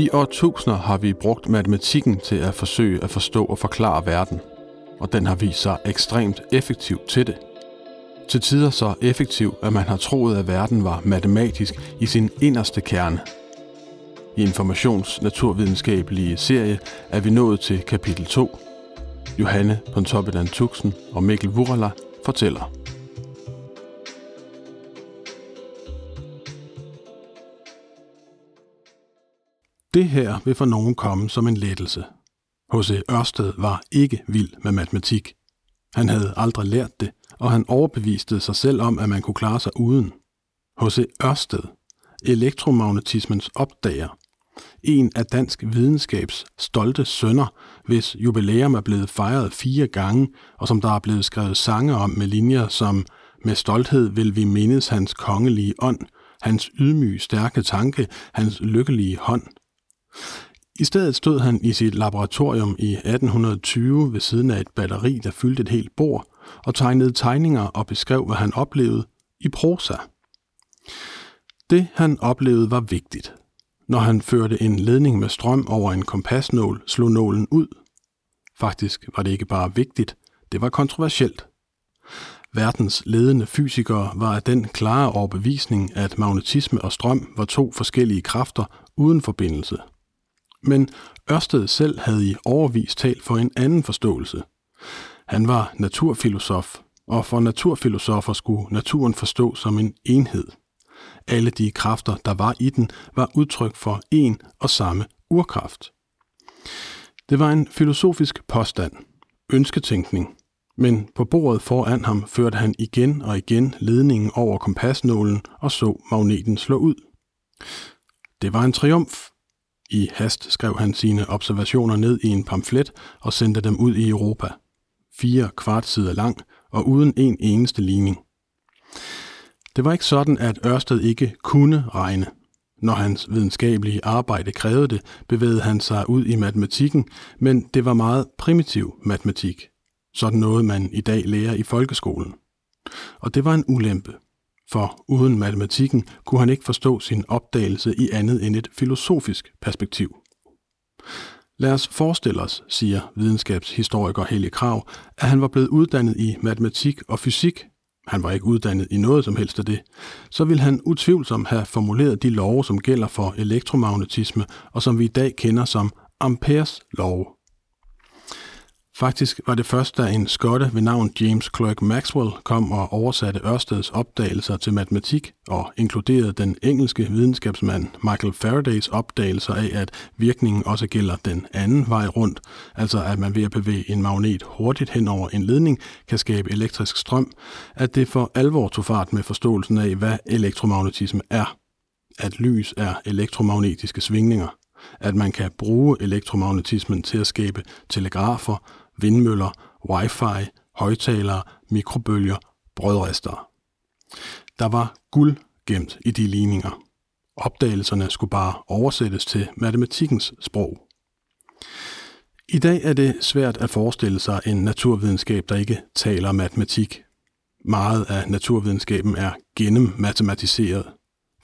I årtusinder har vi brugt matematikken til at forsøge at forstå og forklare verden, og den har vist sig ekstremt effektiv til det. Til tider så effektiv, at man har troet, at verden var matematisk i sin inderste kerne. I informationsnaturvidenskabelige serie er vi nået til kapitel 2. Johanne Pontoppidan Tuxen og Mikkel Wurala fortæller. Det her vil for nogen komme som en lettelse. H.C. Ørsted var ikke vild med matematik. Han havde aldrig lært det, og han overbeviste sig selv om, at man kunne klare sig uden. H.C. Ørsted, elektromagnetismens opdager, en af dansk videnskabs stolte sønner, hvis jubilæum er blevet fejret fire gange, og som der er blevet skrevet sange om med linjer som Med stolthed vil vi mindes hans kongelige ånd, hans ydmyge stærke tanke, hans lykkelige hånd – i stedet stod han i sit laboratorium i 1820 ved siden af et batteri, der fyldte et helt bord, og tegnede tegninger og beskrev, hvad han oplevede i prosa. Det, han oplevede, var vigtigt. Når han førte en ledning med strøm over en kompasnål, slog nålen ud. Faktisk var det ikke bare vigtigt, det var kontroversielt. Verdens ledende fysikere var af den klare overbevisning, at magnetisme og strøm var to forskellige kræfter uden forbindelse – men Ørsted selv havde i overvis talt for en anden forståelse. Han var naturfilosof, og for naturfilosofer skulle naturen forstå som en enhed. Alle de kræfter, der var i den, var udtryk for en og samme urkraft. Det var en filosofisk påstand, ønsketænkning, men på bordet foran ham førte han igen og igen ledningen over kompasnålen og så magneten slå ud. Det var en triumf, i hast skrev han sine observationer ned i en pamflet og sendte dem ud i Europa. Fire kvart sider lang og uden en eneste ligning. Det var ikke sådan, at Ørsted ikke kunne regne. Når hans videnskabelige arbejde krævede det, bevægede han sig ud i matematikken, men det var meget primitiv matematik. Sådan noget, man i dag lærer i folkeskolen. Og det var en ulempe for uden matematikken kunne han ikke forstå sin opdagelse i andet end et filosofisk perspektiv. Lad os forestille os, siger videnskabshistoriker Helge Krav, at han var blevet uddannet i matematik og fysik. Han var ikke uddannet i noget som helst af det. Så vil han utvivlsomt have formuleret de love, som gælder for elektromagnetisme, og som vi i dag kender som Amperes love. Faktisk var det først, da en skotte ved navn James Clerk Maxwell kom og oversatte Ørsteds opdagelser til matematik og inkluderede den engelske videnskabsmand Michael Faradays opdagelser af, at virkningen også gælder den anden vej rundt, altså at man ved at bevæge en magnet hurtigt hen over en ledning kan skabe elektrisk strøm, at det for alvor tog fart med forståelsen af, hvad elektromagnetisme er. At lys er elektromagnetiske svingninger at man kan bruge elektromagnetismen til at skabe telegrafer, vindmøller, wifi, højtalere, mikrobølger, brødrester. Der var guld gemt i de ligninger. Opdagelserne skulle bare oversættes til matematikkens sprog. I dag er det svært at forestille sig en naturvidenskab, der ikke taler matematik. Meget af naturvidenskaben er gennemmatematiseret.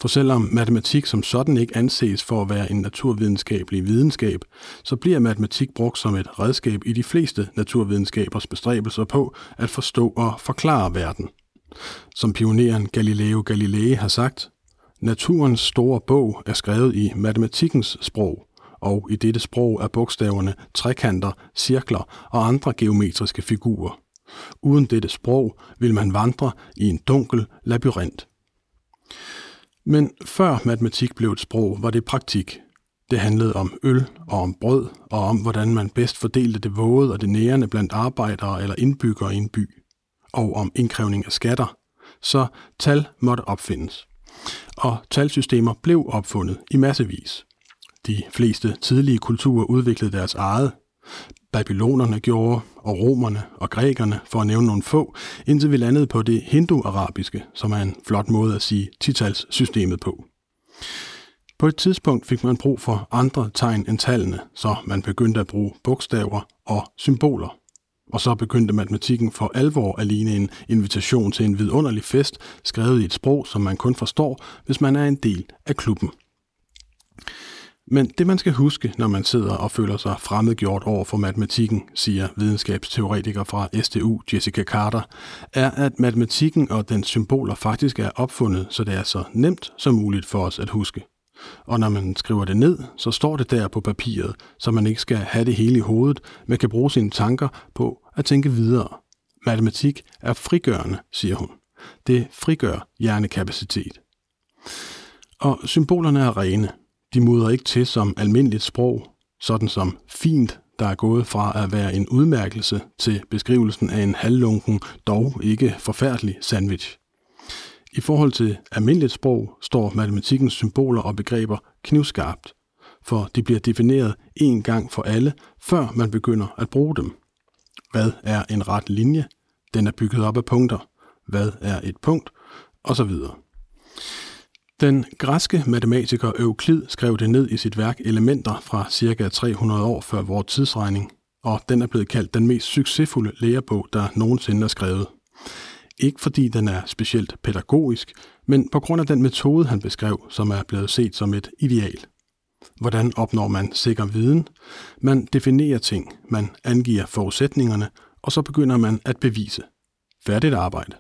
For selvom matematik som sådan ikke anses for at være en naturvidenskabelig videnskab, så bliver matematik brugt som et redskab i de fleste naturvidenskabers bestræbelser på at forstå og forklare verden. Som pioneren Galileo Galilei har sagt, naturens store bog er skrevet i matematikkens sprog, og i dette sprog er bogstaverne trekanter, cirkler og andre geometriske figurer. Uden dette sprog vil man vandre i en dunkel labyrint. Men før matematik blev et sprog, var det praktik. Det handlede om øl og om brød, og om hvordan man bedst fordelte det våde og det nærende blandt arbejdere eller indbyggere i en by, og om indkrævning af skatter. Så tal måtte opfindes. Og talsystemer blev opfundet i massevis. De fleste tidlige kulturer udviklede deres eget. Babylonerne gjorde, og romerne og grækerne, for at nævne nogle få, indtil vi landede på det hindu-arabiske, som er en flot måde at sige titalssystemet på. På et tidspunkt fik man brug for andre tegn end tallene, så man begyndte at bruge bogstaver og symboler. Og så begyndte matematikken for alvor at ligne en invitation til en vidunderlig fest, skrevet i et sprog, som man kun forstår, hvis man er en del af klubben. Men det man skal huske, når man sidder og føler sig fremmedgjort over for matematikken, siger videnskabsteoretiker fra STU Jessica Carter, er, at matematikken og dens symboler faktisk er opfundet, så det er så nemt som muligt for os at huske. Og når man skriver det ned, så står det der på papiret, så man ikke skal have det hele i hovedet, men kan bruge sine tanker på at tænke videre. Matematik er frigørende, siger hun. Det frigør hjernekapacitet. Og symbolerne er rene. De mudrer ikke til som almindeligt sprog, sådan som fint, der er gået fra at være en udmærkelse til beskrivelsen af en halvlunken, dog ikke forfærdelig sandwich. I forhold til almindeligt sprog står matematikkens symboler og begreber knivskarpt, for de bliver defineret én gang for alle, før man begynder at bruge dem. Hvad er en ret linje? Den er bygget op af punkter. Hvad er et punkt? Og så videre. Den græske matematiker Euklid skrev det ned i sit værk Elementer fra ca. 300 år før vores tidsregning, og den er blevet kaldt den mest succesfulde lærebog, der nogensinde er skrevet. Ikke fordi den er specielt pædagogisk, men på grund af den metode, han beskrev, som er blevet set som et ideal. Hvordan opnår man sikker viden? Man definerer ting, man angiver forudsætningerne, og så begynder man at bevise. Færdigt arbejde.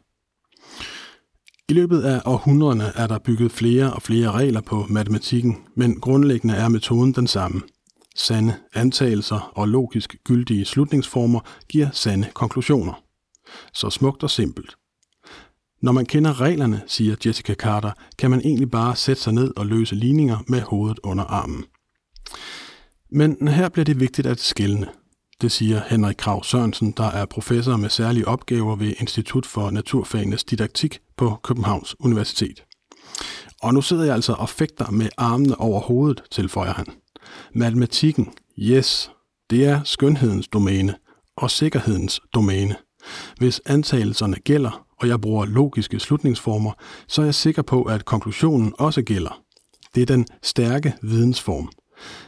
I løbet af århundrederne er der bygget flere og flere regler på matematikken, men grundlæggende er metoden den samme. Sande antagelser og logisk gyldige slutningsformer giver sande konklusioner. Så smukt og simpelt. Når man kender reglerne, siger Jessica Carter, kan man egentlig bare sætte sig ned og løse ligninger med hovedet under armen. Men her bliver det vigtigt at skille. Det siger Henrik Krav Sørensen, der er professor med særlige opgaver ved Institut for Naturfagenes Didaktik på Københavns Universitet. Og nu sidder jeg altså og fægter med armene over hovedet, tilføjer han. Matematikken, yes, det er skønhedens domæne og sikkerhedens domæne. Hvis antagelserne gælder, og jeg bruger logiske slutningsformer, så er jeg sikker på, at konklusionen også gælder. Det er den stærke vidensform.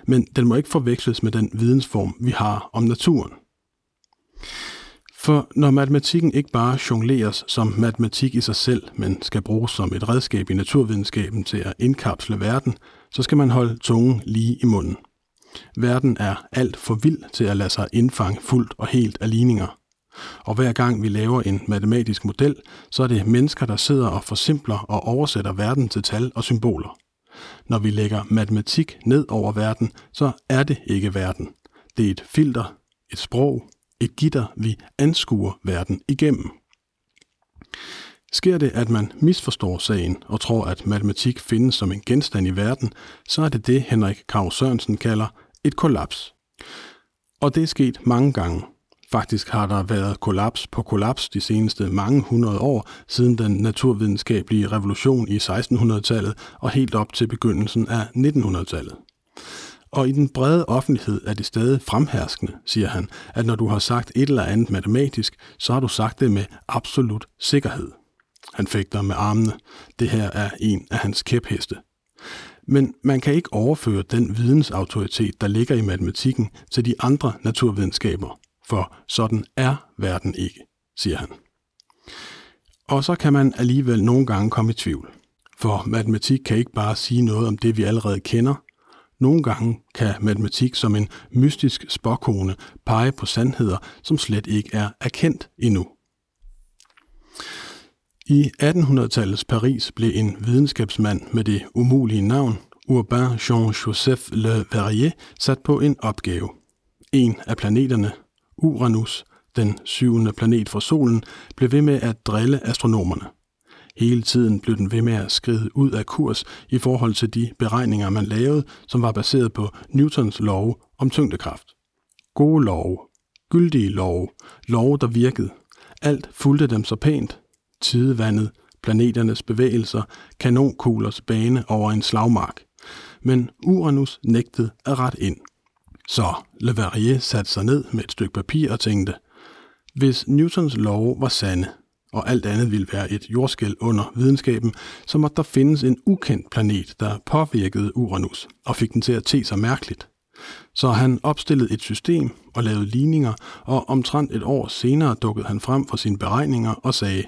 Men den må ikke forveksles med den vidensform, vi har om naturen. For når matematikken ikke bare jongleres som matematik i sig selv, men skal bruges som et redskab i naturvidenskaben til at indkapsle verden, så skal man holde tungen lige i munden. Verden er alt for vild til at lade sig indfange fuldt og helt af ligninger. Og hver gang vi laver en matematisk model, så er det mennesker, der sidder og forsimpler og oversætter verden til tal og symboler. Når vi lægger matematik ned over verden, så er det ikke verden. Det er et filter, et sprog, et gitter, vi anskuer verden igennem. Sker det, at man misforstår sagen og tror, at matematik findes som en genstand i verden, så er det det, Henrik Krav Sørensen kalder et kollaps. Og det er sket mange gange. Faktisk har der været kollaps på kollaps de seneste mange hundrede år siden den naturvidenskabelige revolution i 1600-tallet og helt op til begyndelsen af 1900-tallet. Og i den brede offentlighed er det stadig fremherskende, siger han, at når du har sagt et eller andet matematisk, så har du sagt det med absolut sikkerhed. Han fægter med armene. Det her er en af hans kæpheste. Men man kan ikke overføre den vidensautoritet, der ligger i matematikken, til de andre naturvidenskaber, for sådan er verden ikke, siger han. Og så kan man alligevel nogle gange komme i tvivl. For matematik kan ikke bare sige noget om det, vi allerede kender, nogle gange kan matematik som en mystisk spåkone pege på sandheder, som slet ikke er erkendt endnu. I 1800-tallets Paris blev en videnskabsmand med det umulige navn Urbain Jean-Joseph Le Verrier sat på en opgave. En af planeterne, Uranus, den syvende planet fra solen, blev ved med at drille astronomerne. Hele tiden blev den ved med at skride ud af kurs i forhold til de beregninger, man lavede, som var baseret på Newtons lov om tyngdekraft. Gode love, gyldige love, love, der virkede. Alt fulgte dem så pænt. Tidevandet, planeternes bevægelser, kanonkuglers bane over en slagmark. Men Uranus nægtede at rette ind. Så Le Verrier satte sig ned med et stykke papir og tænkte, hvis Newtons lov var sande, og alt andet ville være et jordskæl under videnskaben, så måtte der findes en ukendt planet, der påvirkede Uranus og fik den til at te sig mærkeligt. Så han opstillede et system og lavede ligninger, og omtrent et år senere dukkede han frem for sine beregninger og sagde,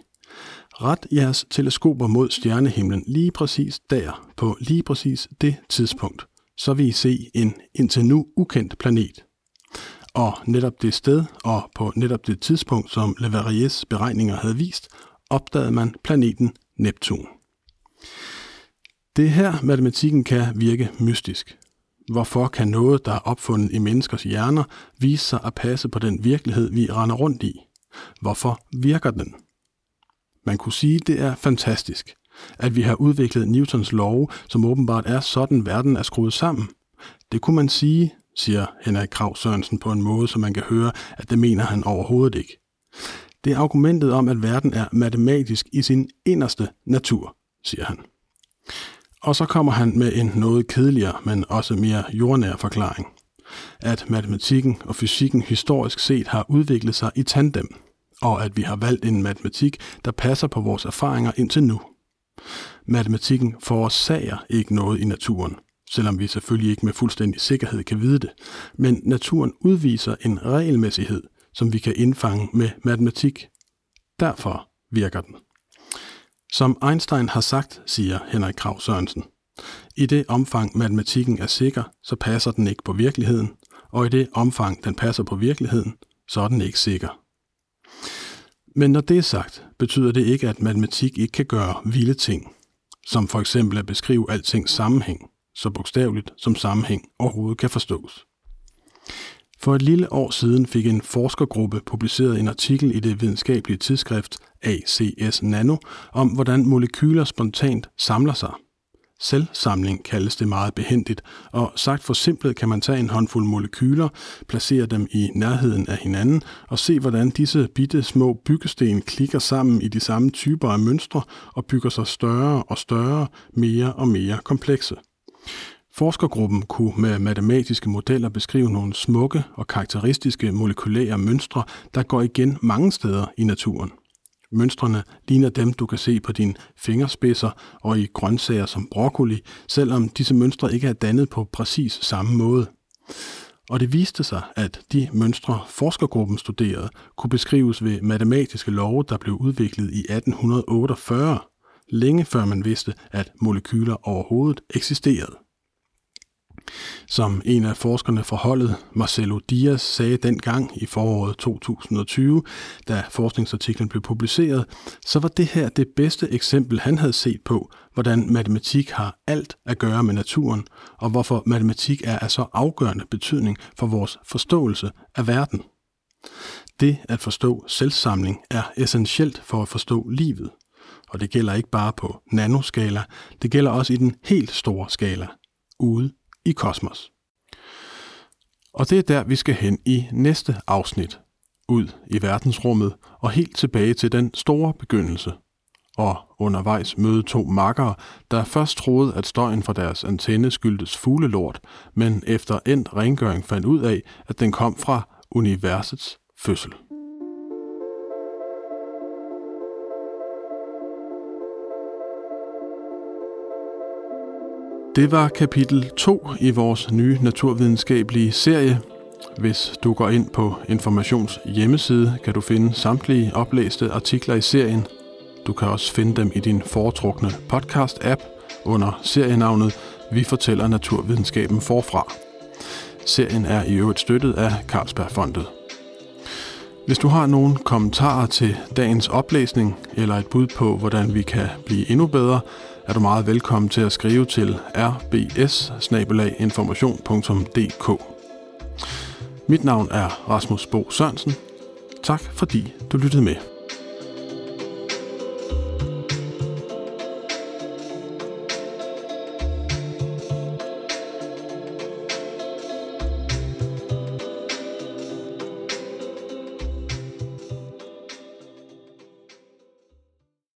Ret jeres teleskoper mod stjernehimlen lige præcis der, på lige præcis det tidspunkt så vil I se en indtil nu ukendt planet. Og netop det sted og på netop det tidspunkt, som Le Verriers beregninger havde vist, opdagede man planeten Neptun. Det er her, matematikken kan virke mystisk. Hvorfor kan noget, der er opfundet i menneskers hjerner, vise sig at passe på den virkelighed, vi render rundt i? Hvorfor virker den? Man kunne sige, det er fantastisk, at vi har udviklet Newtons lov, som åbenbart er sådan, verden er skruet sammen. Det kunne man sige, siger Henrik Krav Sørensen på en måde, så man kan høre, at det mener han overhovedet ikke. Det er argumentet om, at verden er matematisk i sin inderste natur, siger han. Og så kommer han med en noget kedeligere, men også mere jordnær forklaring. At matematikken og fysikken historisk set har udviklet sig i tandem, og at vi har valgt en matematik, der passer på vores erfaringer indtil nu. Matematikken forårsager ikke noget i naturen, selvom vi selvfølgelig ikke med fuldstændig sikkerhed kan vide det, men naturen udviser en regelmæssighed, som vi kan indfange med matematik. Derfor virker den. Som Einstein har sagt, siger Henrik Krav Sørensen, i det omfang matematikken er sikker, så passer den ikke på virkeligheden, og i det omfang den passer på virkeligheden, så er den ikke sikker. Men når det er sagt, betyder det ikke, at matematik ikke kan gøre vilde ting, som for eksempel at beskrive altings sammenhæng, så bogstaveligt som sammenhæng overhovedet kan forstås. For et lille år siden fik en forskergruppe publiceret en artikel i det videnskabelige tidsskrift ACS Nano om, hvordan molekyler spontant samler sig. Selvsamling kaldes det meget behendigt, og sagt for simpelt kan man tage en håndfuld molekyler, placere dem i nærheden af hinanden og se, hvordan disse bitte små byggesten klikker sammen i de samme typer af mønstre og bygger sig større og større, mere og mere komplekse. Forskergruppen kunne med matematiske modeller beskrive nogle smukke og karakteristiske molekylære mønstre, der går igen mange steder i naturen. Mønstrene ligner dem, du kan se på dine fingerspidser og i grøntsager som broccoli, selvom disse mønstre ikke er dannet på præcis samme måde. Og det viste sig, at de mønstre, forskergruppen studerede, kunne beskrives ved matematiske love, der blev udviklet i 1848, længe før man vidste, at molekyler overhovedet eksisterede. Som en af forskerne fra holdet, Marcelo Diaz, sagde dengang i foråret 2020, da forskningsartiklen blev publiceret, så var det her det bedste eksempel, han havde set på, hvordan matematik har alt at gøre med naturen, og hvorfor matematik er af så afgørende betydning for vores forståelse af verden. Det at forstå selvsamling er essentielt for at forstå livet. Og det gælder ikke bare på nanoskala, det gælder også i den helt store skala, ude i kosmos. Og det er der, vi skal hen i næste afsnit, ud i verdensrummet og helt tilbage til den store begyndelse. Og undervejs møde to makkere, der først troede, at støjen fra deres antenne skyldtes fuglelort, men efter endt rengøring fandt ud af, at den kom fra universets fødsel. Det var kapitel 2 i vores nye naturvidenskabelige serie. Hvis du går ind på Informations hjemmeside, kan du finde samtlige oplæste artikler i serien. Du kan også finde dem i din foretrukne podcast-app under serienavnet Vi fortæller naturvidenskaben forfra. Serien er i øvrigt støttet af Carlsbergfondet. Hvis du har nogle kommentarer til dagens oplæsning eller et bud på, hvordan vi kan blive endnu bedre, er du meget velkommen til at skrive til rbs Mit navn er Rasmus Bo Sørensen. Tak fordi du lyttede med.